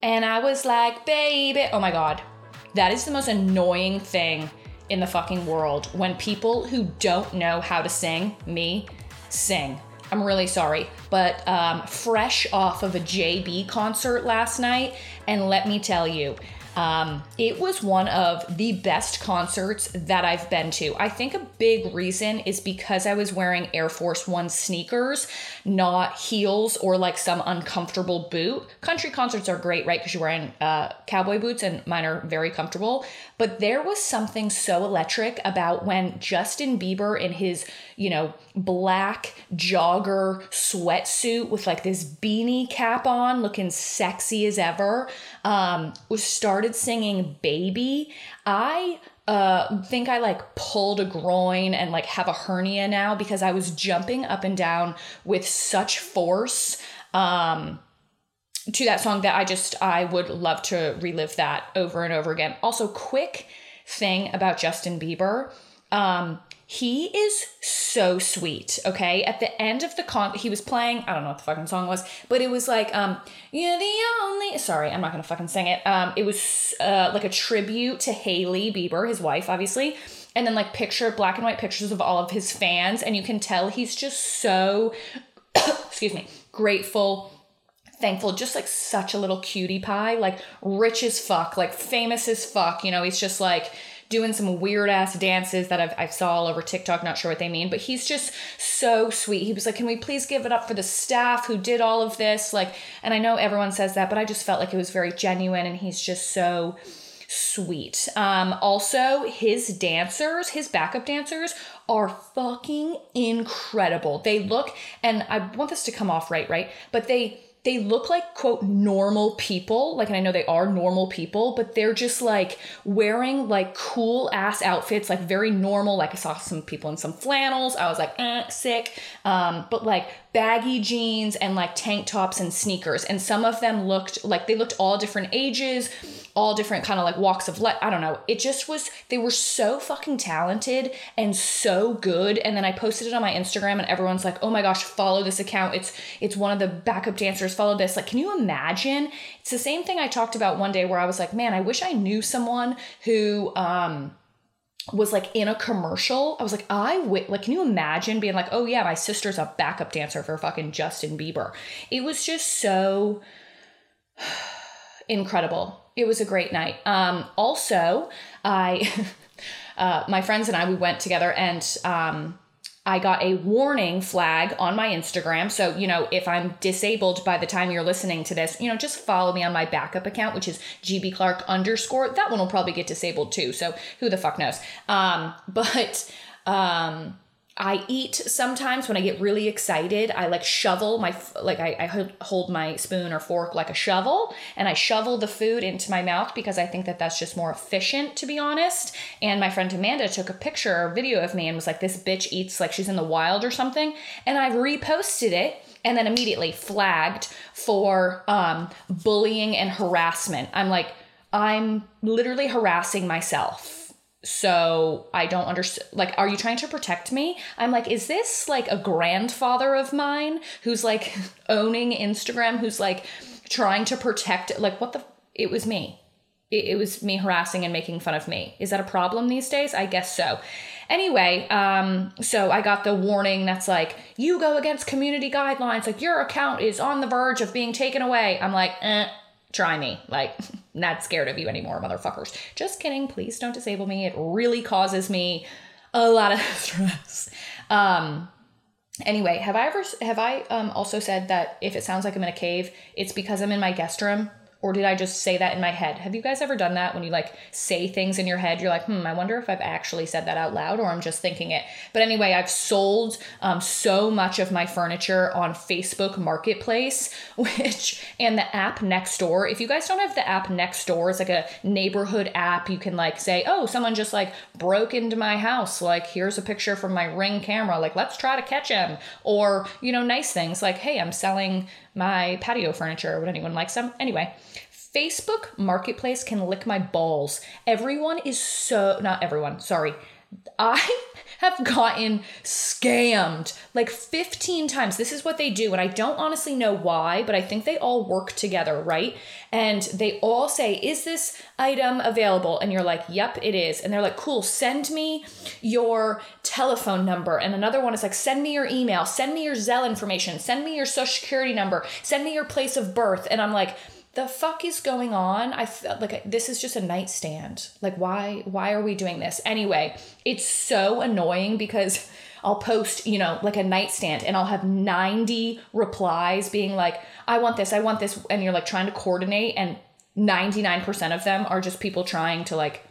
And I was like, baby, oh my God. That is the most annoying thing in the fucking world when people who don't know how to sing, me, sing. I'm really sorry, but um, fresh off of a JB concert last night, and let me tell you, um, it was one of the best concerts that I've been to. I think a big reason is because I was wearing Air Force One sneakers, not heels or like some uncomfortable boot. Country concerts are great, right? Because you're wearing uh, cowboy boots, and mine are very comfortable. But there was something so electric about when Justin Bieber in his, you know, black jogger sweatsuit with like this beanie cap on, looking sexy as ever, um, was started singing Baby. I uh, think I like pulled a groin and like have a hernia now because I was jumping up and down with such force. Um, to that song that I just I would love to relive that over and over again. Also, quick thing about Justin Bieber. Um, he is so sweet, okay? At the end of the con he was playing, I don't know what the fucking song was, but it was like, um, you're the only sorry, I'm not gonna fucking sing it. Um, it was uh like a tribute to Hailey Bieber, his wife, obviously. And then like picture black and white pictures of all of his fans, and you can tell he's just so excuse me, grateful thankful, just like such a little cutie pie, like rich as fuck, like famous as fuck. You know, he's just like doing some weird ass dances that I've, I saw all over TikTok, not sure what they mean, but he's just so sweet. He was like, Can we please give it up for the staff who did all of this? Like, and I know everyone says that, but I just felt like it was very genuine and he's just so sweet. Um, also, his dancers, his backup dancers, are fucking incredible. They look, and I want this to come off right, right? But they they look like quote normal people like and i know they are normal people but they're just like wearing like cool ass outfits like very normal like i saw some people in some flannels i was like eh, sick um, but like baggy jeans and like tank tops and sneakers and some of them looked like they looked all different ages all different kind of like walks of life. I don't know. It just was, they were so fucking talented and so good. And then I posted it on my Instagram and everyone's like, oh my gosh, follow this account. It's, it's one of the backup dancers. Follow this. Like, can you imagine? It's the same thing I talked about one day where I was like, man, I wish I knew someone who, um, was like in a commercial. I was like, I like, can you imagine being like, oh yeah, my sister's a backup dancer for fucking Justin Bieber. It was just so incredible it was a great night. Um, also, I, uh, my friends and I, we went together and um, I got a warning flag on my Instagram. So, you know, if I'm disabled by the time you're listening to this, you know, just follow me on my backup account, which is GB Clark underscore. That one will probably get disabled too. So who the fuck knows? Um, but, um, I eat sometimes when I get really excited. I like shovel my like I, I hold my spoon or fork like a shovel, and I shovel the food into my mouth because I think that that's just more efficient, to be honest. And my friend Amanda took a picture or video of me and was like, "This bitch eats like she's in the wild or something," and I reposted it and then immediately flagged for um, bullying and harassment. I'm like, I'm literally harassing myself so I don't understand. Like, are you trying to protect me? I'm like, is this like a grandfather of mine who's like owning Instagram, who's like trying to protect? Like, what the? It was me. It, it was me harassing and making fun of me. Is that a problem these days? I guess so. Anyway, um, so I got the warning that's like, you go against community guidelines, like your account is on the verge of being taken away. I'm like, eh, try me. Like, not scared of you anymore, motherfuckers. Just kidding. Please don't disable me. It really causes me a lot of stress. Um, anyway, have I ever, have I um, also said that if it sounds like I'm in a cave, it's because I'm in my guest room? Or did I just say that in my head? Have you guys ever done that when you like say things in your head? You're like, hmm, I wonder if I've actually said that out loud or I'm just thinking it. But anyway, I've sold um, so much of my furniture on Facebook Marketplace, which and the app Nextdoor. If you guys don't have the app Nextdoor, it's like a neighborhood app. You can like say, oh, someone just like broke into my house. Like, here's a picture from my ring camera. Like, let's try to catch him. Or, you know, nice things like, hey, I'm selling my patio furniture. Would anyone like some? Anyway, Facebook Marketplace can lick my balls. Everyone is so, not everyone, sorry. I, have gotten scammed like 15 times. This is what they do. And I don't honestly know why, but I think they all work together, right? And they all say, Is this item available? And you're like, Yep, it is. And they're like, Cool, send me your telephone number. And another one is like, Send me your email, send me your Zelle information, send me your social security number, send me your place of birth. And I'm like, the fuck is going on? I felt like this is just a nightstand. Like why why are we doing this? Anyway, it's so annoying because I'll post, you know, like a nightstand and I'll have 90 replies being like, I want this, I want this. And you're like trying to coordinate, and 99% of them are just people trying to like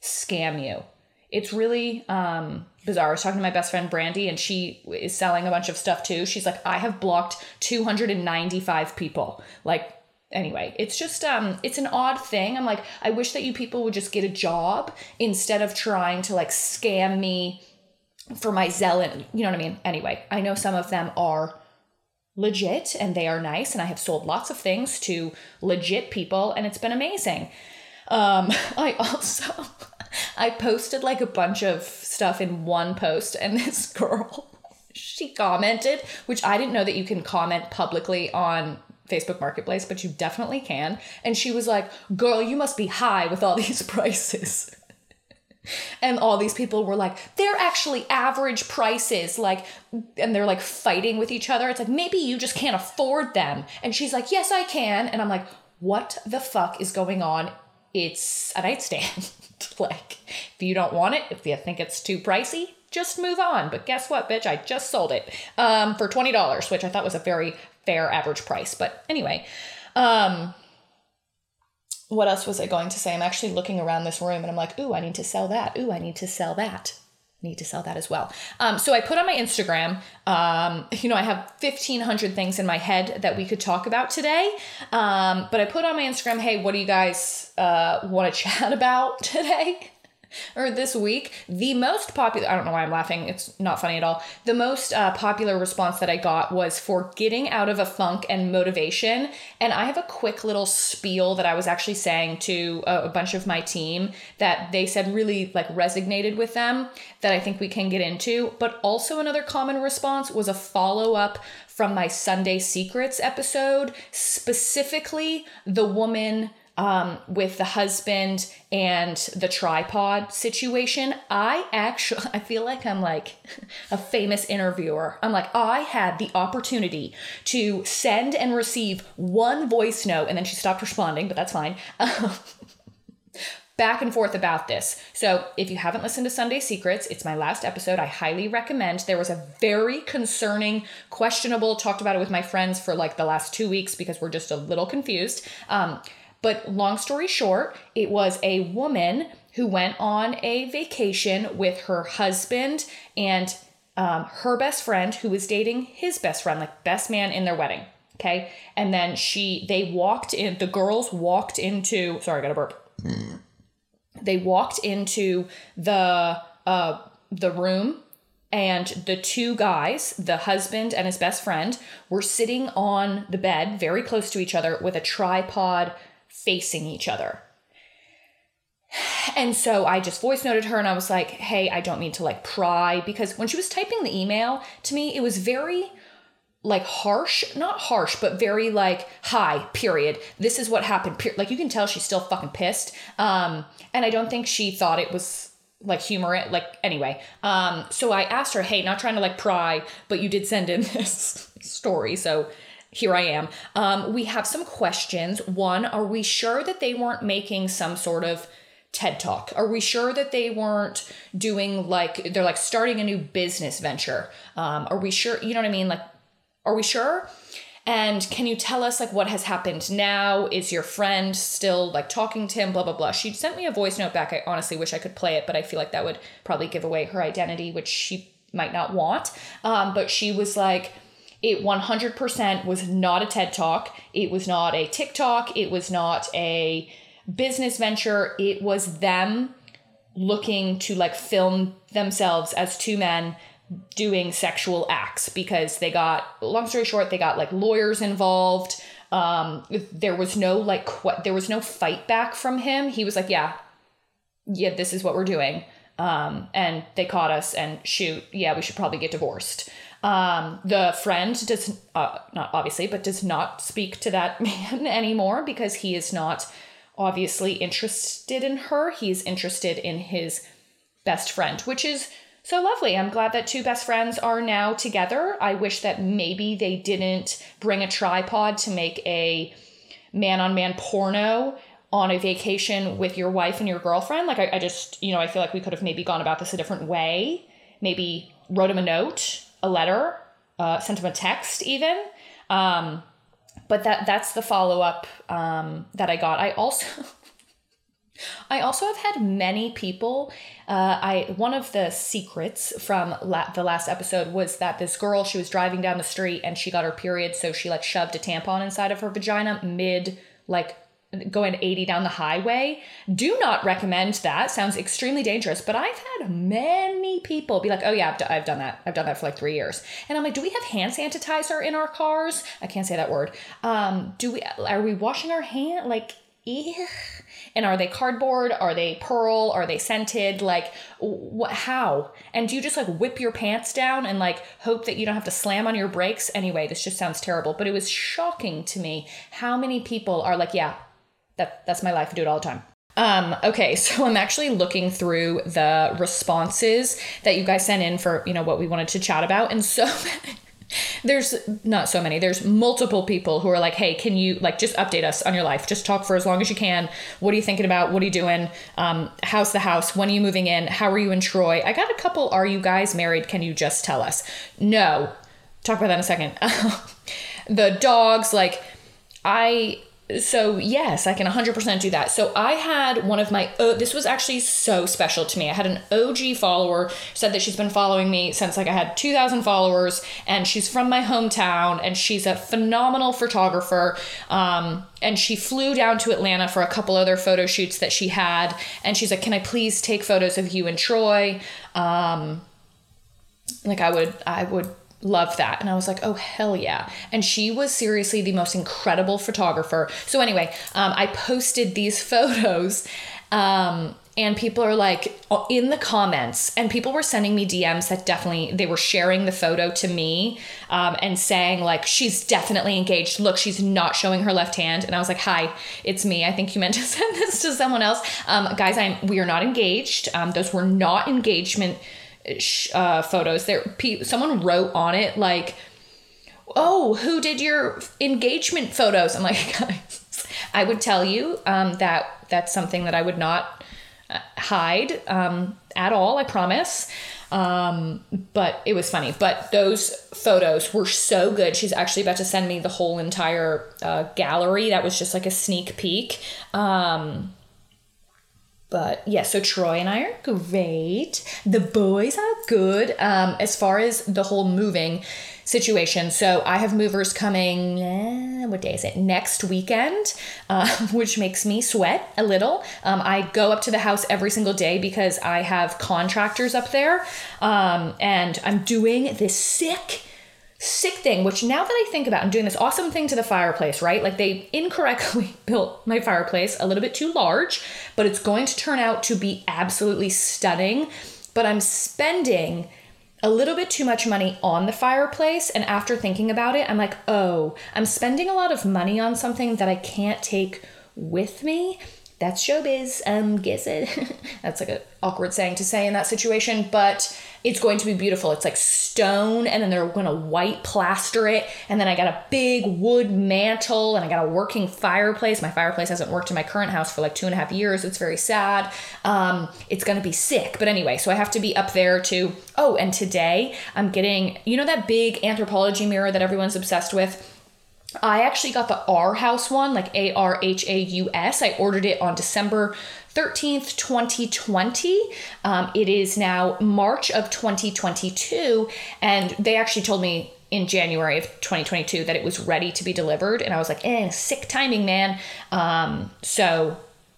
scam you. It's really um, bizarre. I was talking to my best friend Brandy, and she is selling a bunch of stuff too. She's like, I have blocked 295 people. Like, anyway it's just um it's an odd thing. I'm like i wish that you people would just get a job instead of trying to like scam me for my zealot you know what i mean? Anyway i know some of them are legit and they are nice and i have sold lots of things to legit people and it's been amazing. Um i also i posted like a bunch of stuff in one post and this girl she commented which i didn't know that you can comment publicly on Facebook Marketplace, but you definitely can. And she was like, Girl, you must be high with all these prices. and all these people were like, They're actually average prices. Like, and they're like fighting with each other. It's like, Maybe you just can't afford them. And she's like, Yes, I can. And I'm like, What the fuck is going on? It's a nightstand. like, if you don't want it, if you think it's too pricey, just move on. But guess what, bitch? I just sold it um, for $20, which I thought was a very fair average price. But anyway, um, what else was I going to say? I'm actually looking around this room and I'm like, ooh, I need to sell that. Ooh, I need to sell that. Need to sell that as well. Um, so I put on my Instagram, um, you know, I have 1,500 things in my head that we could talk about today. Um, but I put on my Instagram, hey, what do you guys uh, want to chat about today? Or this week, the most popular, I don't know why I'm laughing, it's not funny at all. The most uh, popular response that I got was for getting out of a funk and motivation. And I have a quick little spiel that I was actually saying to a, a bunch of my team that they said really like resonated with them that I think we can get into. But also, another common response was a follow up from my Sunday Secrets episode, specifically the woman um, with the husband and the tripod situation, I actually I feel like I'm like a famous interviewer. I'm like I had the opportunity to send and receive one voice note, and then she stopped responding, but that's fine. back and forth about this. So, if you haven't listened to Sunday Secrets, it's my last episode. I highly recommend. There was a very concerning, questionable, talked about it with my friends for like the last two weeks because we're just a little confused. Um, but long story short, it was a woman who went on a vacation with her husband and um, her best friend who was dating his best friend, like best man in their wedding. Okay. And then she, they walked in, the girls walked into, sorry, I got a burp. They walked into the, uh, the room and the two guys, the husband and his best friend, were sitting on the bed very close to each other with a tripod facing each other. And so I just voice noted her and I was like, hey, I don't mean to like pry because when she was typing the email to me, it was very like harsh, not harsh, but very like hi, period. This is what happened. Per-. Like you can tell she's still fucking pissed. Um, and I don't think she thought it was like humor it like anyway um so i asked her hey not trying to like pry but you did send in this story so here I am. Um, we have some questions. One, are we sure that they weren't making some sort of TED Talk? Are we sure that they weren't doing like, they're like starting a new business venture? Um, are we sure, you know what I mean? Like, are we sure? And can you tell us like what has happened now? Is your friend still like talking to him? Blah, blah, blah. She sent me a voice note back. I honestly wish I could play it, but I feel like that would probably give away her identity, which she might not want. Um, but she was like, it 100% was not a TED Talk. It was not a TikTok. It was not a business venture. It was them looking to like film themselves as two men doing sexual acts because they got long story short they got like lawyers involved um there was no like qu- there was no fight back from him he was like yeah yeah this is what we're doing Um, and they caught us and shoot, yeah, we should probably get divorced. Um, the friend does uh, not obviously, but does not speak to that man anymore because he is not obviously interested in her. He's interested in his best friend, which is so lovely. I'm glad that two best friends are now together. I wish that maybe they didn't bring a tripod to make a man on man porno on a vacation with your wife and your girlfriend. Like, I, I just, you know, I feel like we could have maybe gone about this a different way. Maybe wrote him a note, a letter, uh, sent him a text, even. Um, but that that's the follow up um, that I got. I also I also have had many people. Uh, I one of the secrets from la- the last episode was that this girl she was driving down the street and she got her period, so she like shoved a tampon inside of her vagina mid like going 80 down the highway. Do not recommend that. Sounds extremely dangerous. But I've had many people be like, oh, yeah, I've, d- I've done that. I've done that for like three years. And I'm like, do we have hand sanitizer in our cars? I can't say that word. Um, do we, are we washing our hand? Like. And are they cardboard? Are they pearl? Are they scented? Like, what? How? And do you just like whip your pants down and like hope that you don't have to slam on your brakes? Anyway, this just sounds terrible. But it was shocking to me how many people are like, yeah, that that's my life. I do it all the time. Um, okay, so I'm actually looking through the responses that you guys sent in for, you know, what we wanted to chat about. And so there's not so many. There's multiple people who are like hey can you like just update us on your life. Just talk for as long as you can. What are you thinking about? What are you doing? Um, how's the house? When are you moving in? How are you in troy? I got a couple are you guys married? Can you just tell us? No. Talk about that in a second. The dogs like i so yes i can 100% do that. So i had one of my this was actually so special to me. I had an og follower said that she's been following me since like i had 2000 followers and she's from my hometown and she's a phenomenal photographer um, and she flew down to atlanta for a couple other photo shoots that she had and she's like can i please take photos of you and troy? Um, like i would i would love that. And I was like, oh, hell yeah. And she was seriously the most incredible photographer. So, anyway, um, I posted these photos. Um, and people are like in the comments and people were sending me dms that definitely they were sharing the photo to me um, and saying like she's definitely engaged look she's not showing her left hand and i was like hi it's me i think you meant to send this to someone else um, guys i'm we are not engaged um, those were not engagement uh, photos. There, pe- someone wrote on it like, "Oh, who did your engagement photos?" I'm like, guys, I would tell you um, that that's something that I would not uh, hide um, at all. I promise. Um, but it was funny. But those photos were so good. She's actually about to send me the whole entire uh, gallery. That was just like a sneak peek. Um, but yeah, so Troy and I are great. The boys are good. Um, as far as the whole moving situation, so I have movers coming. Eh, what day is it? Next weekend, uh, which makes me sweat a little. Um, I go up to the house every single day because I have contractors up there, um, and I'm doing this sick sick thing, which now that I think about, I'm doing this awesome thing to the fireplace, right? Like they incorrectly built my fireplace a little bit too large, but it's going to turn out to be absolutely stunning. But I'm spending a little bit too much money on the fireplace. And after thinking about it, I'm like, oh, I'm spending a lot of money on something that I can't take with me. That's showbiz. Um, guess it. That's like an awkward saying to say in that situation, but it's going to be beautiful. It's like stone, and then they're going to white plaster it. And then I got a big wood mantle, and I got a working fireplace. My fireplace hasn't worked in my current house for like two and a half years. It's very sad. Um, it's going to be sick. But anyway, so I have to be up there to. Oh, and today I'm getting, you know, that big Anthropologie mirror that everyone's obsessed with? I actually got the Arhaus one, like A R H A U S. I ordered it on December 13th, 2020. Um, it is now March of 2022, and they actually told me in January of 2022 that it was ready to be delivered, and I was like, eh, sick timing, man. Um, so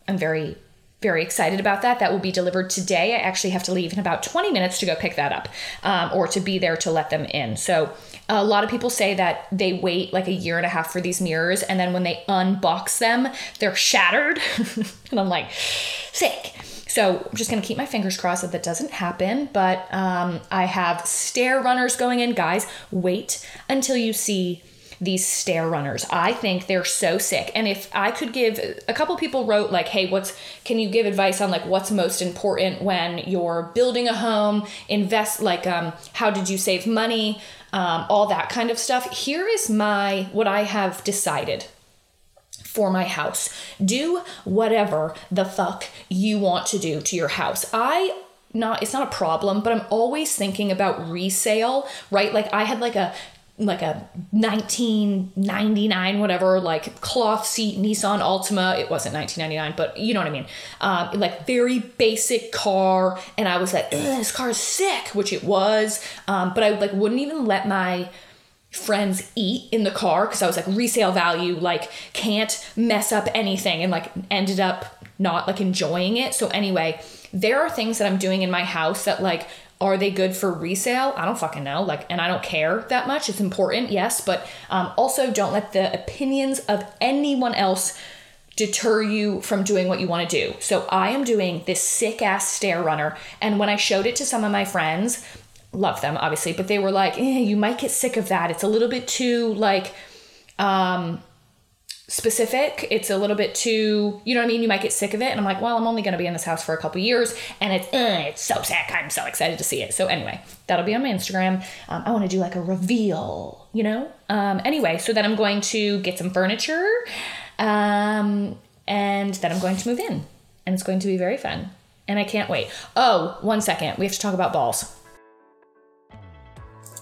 I'm very very excited about that. That will be delivered today. I actually have to leave in about 20 minutes to go pick that up um, or to be there to let them in. So, a lot of people say that they wait like a year and a half for these mirrors, and then when they unbox them, they're shattered. and I'm like, sick. So I'm just gonna keep my fingers crossed that that doesn't happen. But um, I have stair runners going in, guys. Wait until you see these stair runners. I think they're so sick. And if I could give a couple people wrote like, "Hey, what's can you give advice on like what's most important when you're building a home, invest like um how did you save money, um all that kind of stuff." Here is my what I have decided for my house. Do whatever the fuck you want to do to your house. I not it's not a problem, but I'm always thinking about resale, right? Like I had like a like a 1999 whatever like cloth seat Nissan Altima. It wasn't 1999 but you know what I mean. Um, like very basic car and I was like this car is sick which it was. Um, but I like wouldn't even let my friends eat in the car because I was like resale value like can't mess up anything and like ended up not like enjoying it. So anyway there are things that I'm doing in my house that like are they good for resale? I don't fucking know. Like, and I don't care that much. It's important, yes, but um, also don't let the opinions of anyone else deter you from doing what you want to do. So I am doing this sick ass stair runner, and when I showed it to some of my friends, love them obviously, but they were like, eh, "You might get sick of that. It's a little bit too like." um specific. It's a little bit too, you know what I mean? You might get sick of it. And I'm like, well, I'm only going to be in this house for a couple years. And it's, uh, it's so sick. I'm so excited to see it. So anyway, that'll be on my Instagram. Um, I want to do like a reveal, you know? Um, anyway, so then I'm going to get some furniture. Um, and then I'm going to move in. And it's going to be very fun. And I can't wait. Oh, one second. We have to talk about balls.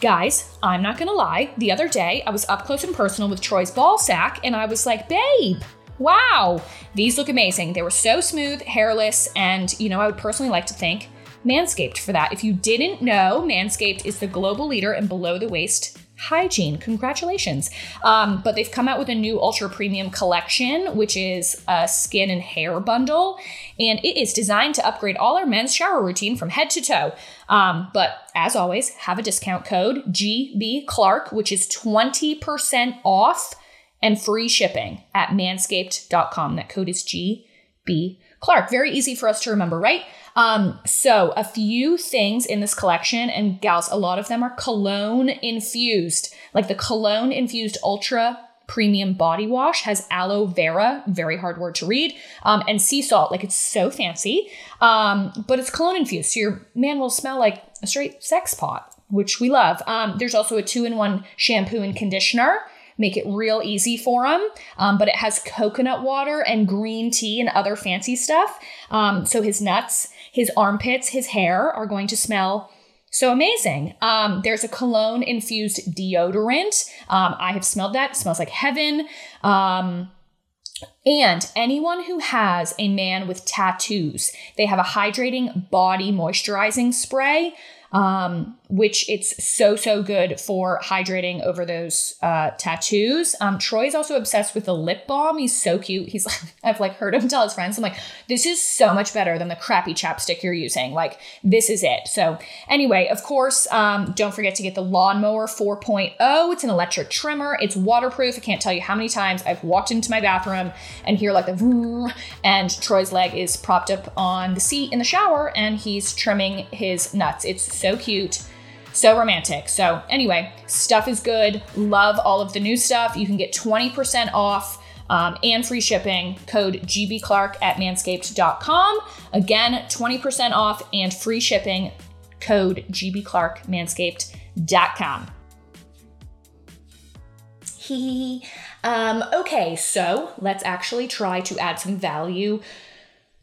Guys, I'm not gonna lie, the other day I was up close and personal with Troy's ball sack and I was like, babe, wow, these look amazing. They were so smooth, hairless, and you know, I would personally like to thank Manscaped for that. If you didn't know, Manscaped is the global leader in below the waist hygiene. Congratulations. Um, but they've come out with a new ultra premium collection, which is a skin and hair bundle. And it is designed to upgrade all our men's shower routine from head to toe. Um, but as always, have a discount code GB Clark, which is 20% off and free shipping at manscaped.com. That code is GB Clark. Very easy for us to remember, right? Um, so a few things in this collection, and gals, a lot of them are cologne infused. Like the cologne infused ultra premium body wash has aloe vera, very hard word to read, um, and sea salt. Like it's so fancy, um, but it's cologne infused, so your man will smell like a straight sex pot, which we love. Um, there's also a two in one shampoo and conditioner make it real easy for them. Um, but it has coconut water and green tea and other fancy stuff. Um, so his nuts, his armpits, his hair are going to smell so amazing. Um, there's a cologne infused deodorant. Um, I have smelled that. It smells like heaven. Um, and anyone who has a man with tattoos, they have a hydrating body moisturizing spray um, which it's so so good for hydrating over those uh, tattoos. Um, Troy's also obsessed with the lip balm. He's so cute. He's like, I've like heard him tell his friends, I'm like, this is so much better than the crappy chapstick you're using. Like, this is it. So anyway, of course, um, don't forget to get the lawnmower 4.0. It's an electric trimmer. It's waterproof. I can't tell you how many times I've walked into my bathroom and hear like the and Troy's leg is propped up on the seat in the shower and he's trimming his nuts. It's so cute. So romantic. So, anyway, stuff is good. Love all of the new stuff. You can get 20% off um, and free shipping. Code gbclark at manscaped.com. Again, 20% off and free shipping. Code gbclark manscaped.com. um, okay, so let's actually try to add some value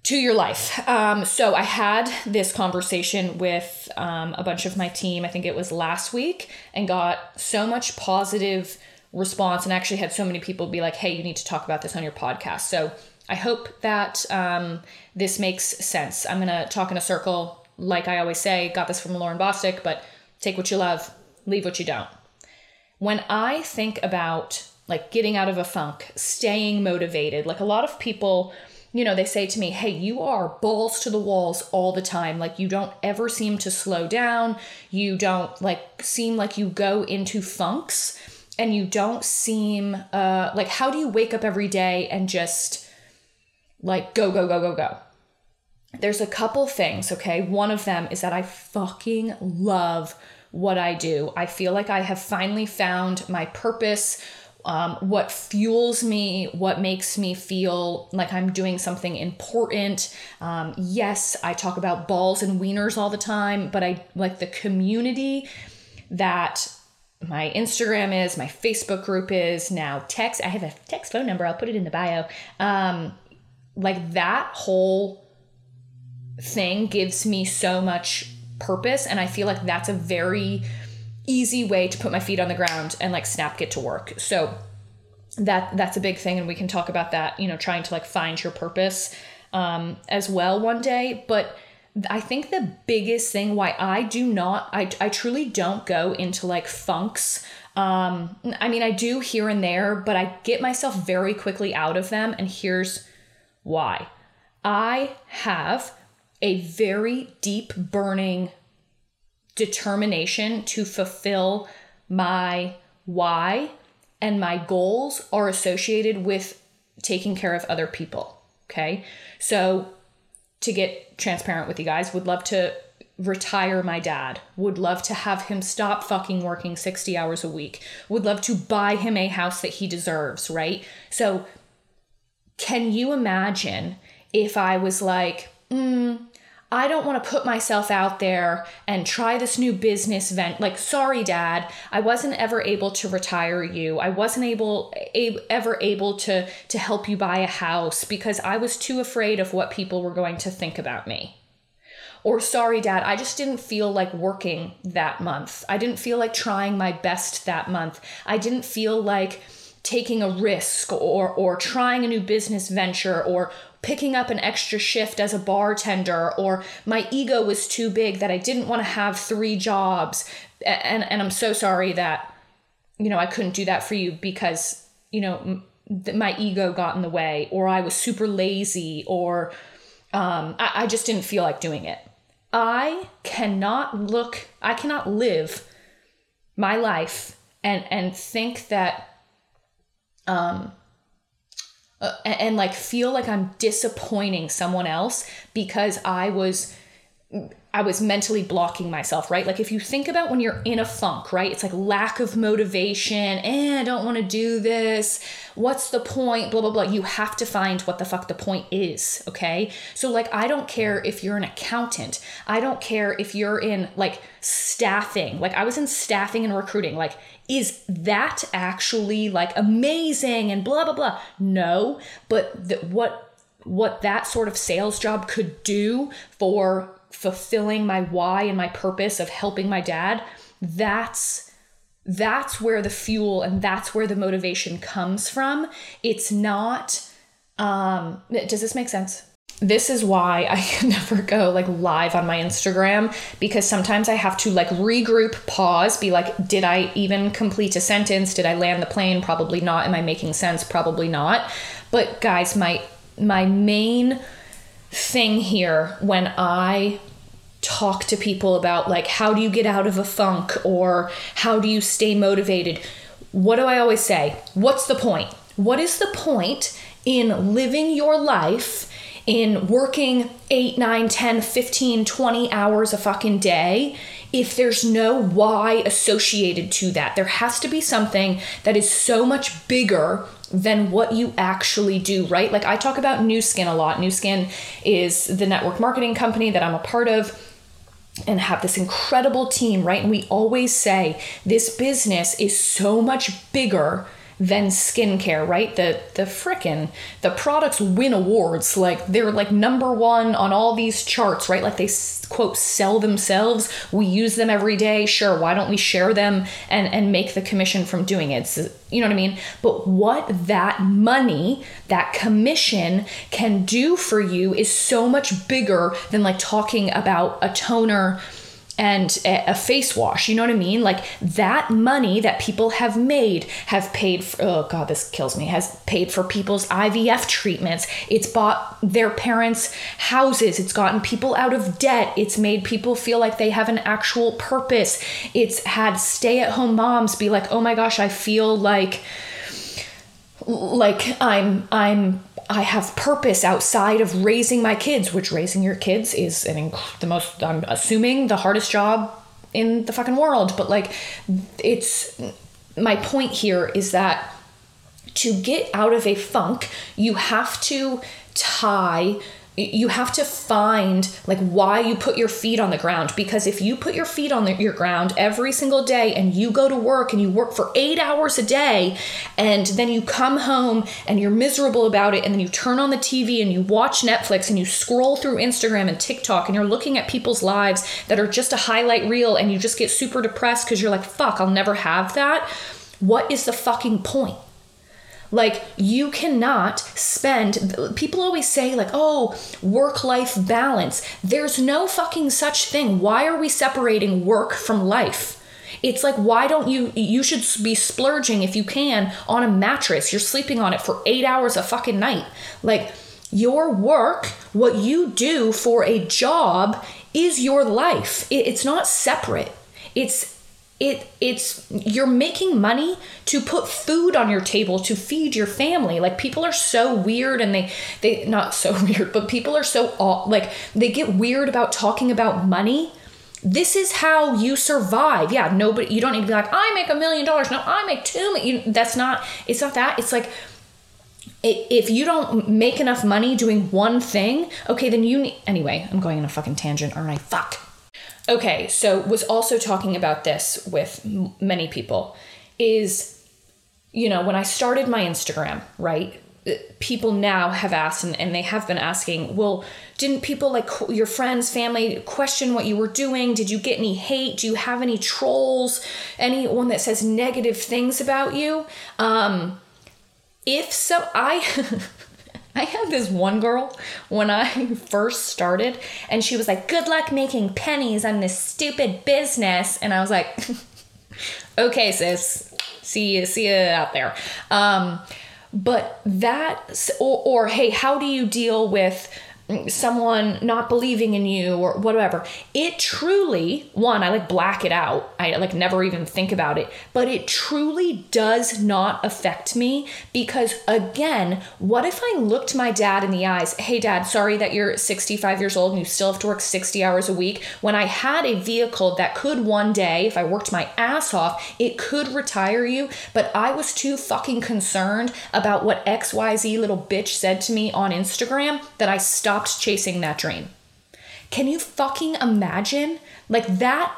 to your life. Um, so I had this conversation with um, a bunch of my team. I think it was last week, and got so much positive response, and actually had so many people be like, "Hey, you need to talk about this on your podcast." So I hope that um, this makes sense. I'm gonna talk in a circle, like I always say. Got this from Lauren Bosstick, but take what you love, leave what you don't. When I think about like getting out of a funk, staying motivated, like a lot of people you know, they say to me, Hey, you are balls to the walls all the time. Like, you don't ever seem to slow down. You don't like seem like you go into funks and you don't seem uh, like, how do you wake up every day and just like go, go, go, go, go? there's a couple things, okay? One of them is that I fucking love what I do. I feel like I have finally found my purpose, um, what fuels me, what makes me feel like I'm doing something important. Um, yes, I talk about balls and wieners all the time, but I like the community that my Instagram is, my Facebook group is, now text. I have a text phone number, I'll put it in the bio. Um, like that whole thing gives me so much purpose and i feel like that's a very easy way to put my feet on the ground and like snap get to work. So that that's a big thing and we can talk about that you know trying to like find your purpose um, as well one day. But i think the biggest thing why i do not i, I truly don't go into like funks um, i mean i do here and there but i get myself very quickly out of them and here's why. I have a very deep burning determination to fulfill my why and my goals are associated with taking care of other people. Okay. So, to get transparent with you guys, would love to retire my dad, would love to have him stop fucking working 60 hours a week, would love to buy him a house that he deserves, right? So, can you imagine if I was like, mm, I don't want to put myself out there and try this new business vent. Like, sorry, dad, I wasn't ever able to retire you. I wasn't able ever able to to help you buy a house because I was too afraid of what people were going to think about me. Or sorry, dad, I just didn't feel like working that month. I didn't feel like trying my best that month. I didn't feel like taking a risk or or trying a new business venture or picking up an extra shift as a bartender or my ego was too big that I didn't want to have three jobs and and I'm so sorry that you know I couldn't do that for you because you know my ego got in the way or I was super lazy or um, I, I just didn't feel like doing it. I cannot look, I cannot live my life and and think that um uh, and, and like feel like I'm disappointing someone else because I was I was mentally blocking myself, right? Like if you think about when you're in a funk, right? It's like lack of motivation, eh, I don't want to do this. What's the point? Blah blah blah. You have to find what the fuck the point is, okay? So like I don't care if you're an accountant. I don't care if you're in like staffing. Like I was in staffing and recruiting. Like is that actually like amazing and blah blah blah? No, but what what that sort of sales job could do for fulfilling my why and my purpose of helping my dad, that's that's where the fuel and that's where the motivation comes from. It's not um does this make sense? This is why I can never go like live on my Instagram because sometimes I have to like regroup, pause, be like, did I even complete a sentence? Did I land the plane? Probably not. Am I making sense? Probably not. But guys, my my main thing here when I talk to people about like how do you get out of a funk or how do you stay motivated? What do i always say? What's the point? What is the point in living your life in working 8 9 10 15 20 hours a fucking day if there's no why associated to that? There has to be something that is so much bigger than what you actually do, right? Like I talk about Nu Skin a lot. Nu Skin is the network marketing company that I'm a part of and have this incredible team, right? And we always say this business is so much bigger than skincare, right? The the frickin' the products win awards. Like they're like number one on all these charts, right? Like they quote sell themselves. We use them every day. Sure, why don't we share them and and make the commission from doing it? So, you know what I mean? But what that money, that commission can do for you is so much bigger than like talking about a toner and a, face wash. You know what I mean? Like that money that people have made have paid for, oh God, this kills me, has paid for people's IVF treatments. It's bought their parents' houses. It's gotten people out of debt. It's made people feel like they have an actual purpose. It's had stay at home moms be like, oh my gosh, I feel like, like I'm, I'm I have purpose outside of raising my kids, which raising your kids is an inc- the most, I'm assuming, the hardest job in the fucking world. But like, it's my point here is that to get out of a funk, you have to tie you have to find like why you put your feet on the ground. Because if you put your feet on the, your ground every single day and you go to work and you work for 8 hours a day and then you come home and you're miserable about it and then you turn on the TV and you watch Netflix and you scroll through Instagram and TikTok and you're looking at people's lives that are just a highlight reel and you just get super depressed cuz you're like fuck I'll never have that. What is the fucking point like, you cannot spend, people always say, like, oh, work life balance. There's no fucking such thing. Why are we separating work from life? It's like, why don't you, you should be splurging if you can on a mattress. You're sleeping on it for eight hours a fucking night. Like, your work, what you do for a job, is your life. It's not separate. It's it it's you're making money to put food on your table to feed your family. Like people are so weird and they they not so weird but people are so like they get weird about talking about money. This is how you survive. Yeah nobody you don't need to be like i make a million dollars. No i make two million that's not it's not that. It's like if you don't make enough money doing one thing okay then you need anyway i'm going on a fucking tangent all right fuck okay, so was also talking about this with m- many people is, you know, when I started my Instagram, right? Uh, people now have asked and, and they have been asking, well, didn't people like your friends, family question what you were doing? Did you get any hate? Do you have any trolls? Anyone that says negative things about you? Um, if so, I. I had this one girl when I first started, and she was like, Good luck making pennies on this stupid business. And I was like, Okay, sis, see you, see you out there. Um, but that, or, or hey, how do you deal with someone not believing in you or whatever. It truly, one, I like black it out. I like never even think about it, but it truly does not affect me because again, what if I looked my dad in the eyes, "Hey dad, sorry that you're 65 years old and you still have to work 60 hours a week when I had a vehicle that could one day, if I worked my ass off, it could retire you, but I was too fucking concerned about what XYZ little bitch said to me on Instagram that I stopped chasing that dream. Can you fucking imagine? Like that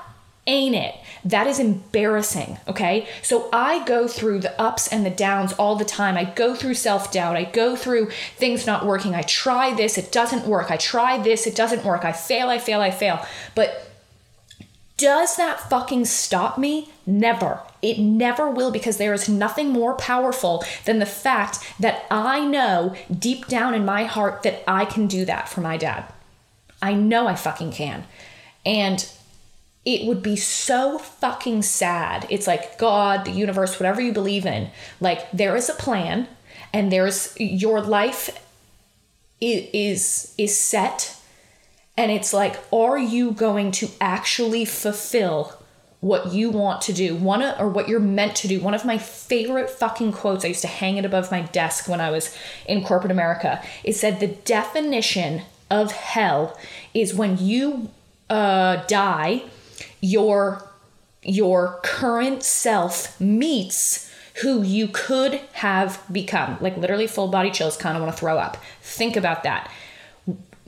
ain't it. That is embarrassing, okay? So I go through the ups and the downs all the time. I go through self doubt. I go through things not working. I try this, it doesn't work. I try this, it doesn't work. I fail, I fail, I fail. But does that fucking stop me? Never. It never will because there is nothing more powerful than the fact that I know deep down in my heart that I can do that for my dad. I know I fucking can. And it would be so fucking sad. It's like God, the universe, whatever you believe in, like there is a plan and there's your life is is set and it's like, are you going to actually fulfill what you want to do? One or what you're meant to do. One of my favorite fucking quotes, I used to hang it above my desk when I was in corporate America. It said, the definition of hell is when you uh, die, your your current self meets who you could have become. Like literally full body chills, kind of want to throw up. Think about that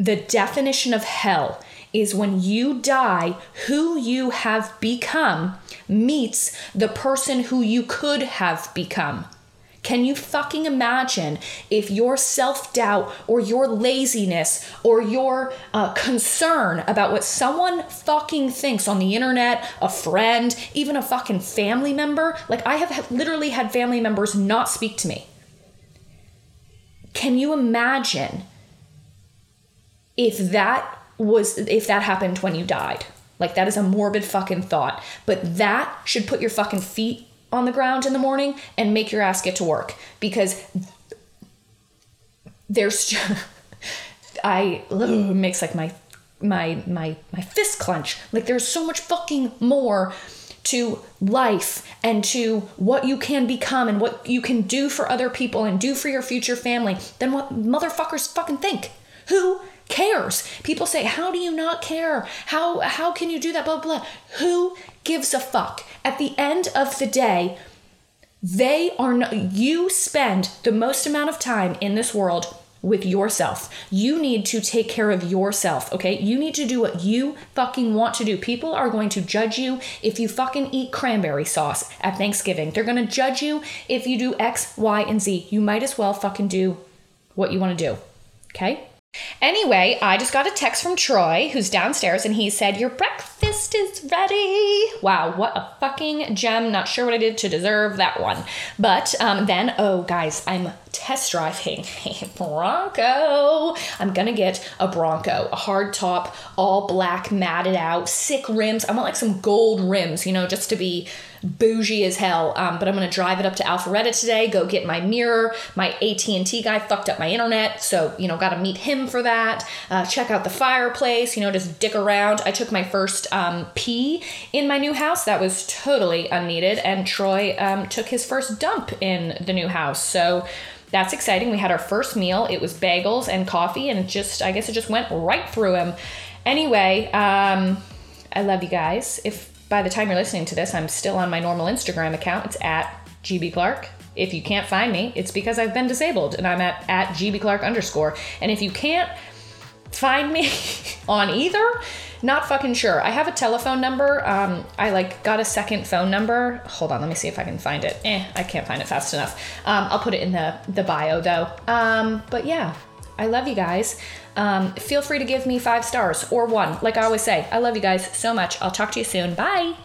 the definition of hell is when you die, who you have become meets the person who you could have become. Can you fucking imagine if your self doubt or your laziness or your uh, concern about what someone fucking thinks on the internet, a friend, even a fucking family member? Like, I have literally had family members not speak to me. Can you imagine if that was if that happened when you died. Like that is a morbid fucking thought. But that should put your fucking feet on the ground in the morning and make your ass get to work because there's I ugh, makes like my my my my fist clench. Like there's so much fucking more to life and to what you can become and what you can do for other people and do for your future family than what motherfuckers fucking think. Who cares? People say, "How do you not care? How how can you do that?" blah blah. Who gives a fuck? At the end of the day, they are not, you spend the most amount of time in this world with yourself. You need to take care of yourself, okay? You need to do what you fucking want to do. People are going to judge you if you fucking eat cranberry sauce at Thanksgiving. They're going to judge you if you do X, Y, and Z. You might as well fucking do what you want to do, okay? Anyway, I just got a text from Troy, who's downstairs, and he said, Your breakfast is ready. Wow, what a fucking gem. Not sure what I did to deserve that one. But um, then, oh, guys, I'm test driving a Bronco. I'm gonna get a Bronco, a hard top, all black, matted out, sick rims. I want like some gold rims, you know, just to be bougie as hell. Um, but I'm gonna drive it up to Alpharetta today. Go get my mirror. My AT&T guy fucked up my internet, so you know, got to meet him for that. Uh, check out the fireplace. You know, just dick around. I took my first um, pee in my new house. That was totally unneeded, and Troy um, took his first dump in the new house. So that's exciting. We had our first meal. It was bagels and coffee, and just I guess it just went right through him. Anyway, um, I love you guys. If by the time you're listening to this, I'm still on my normal Instagram account. It's at GB Clark. If you can't find me, it's because I've been disabled and I'm at, at GB Clark underscore. And if you can't find me on either, not fucking sure. I have a telephone number. Um, I like got a second phone number. Hold on, let me see if I can find it. Eh, I can't find it fast enough. Um, I'll put it in the the bio though. Um, but yeah, I love you guys. Um, feel free to give me five stars or one. Like I always say, I love you guys so much. I'll talk to you soon. Bye.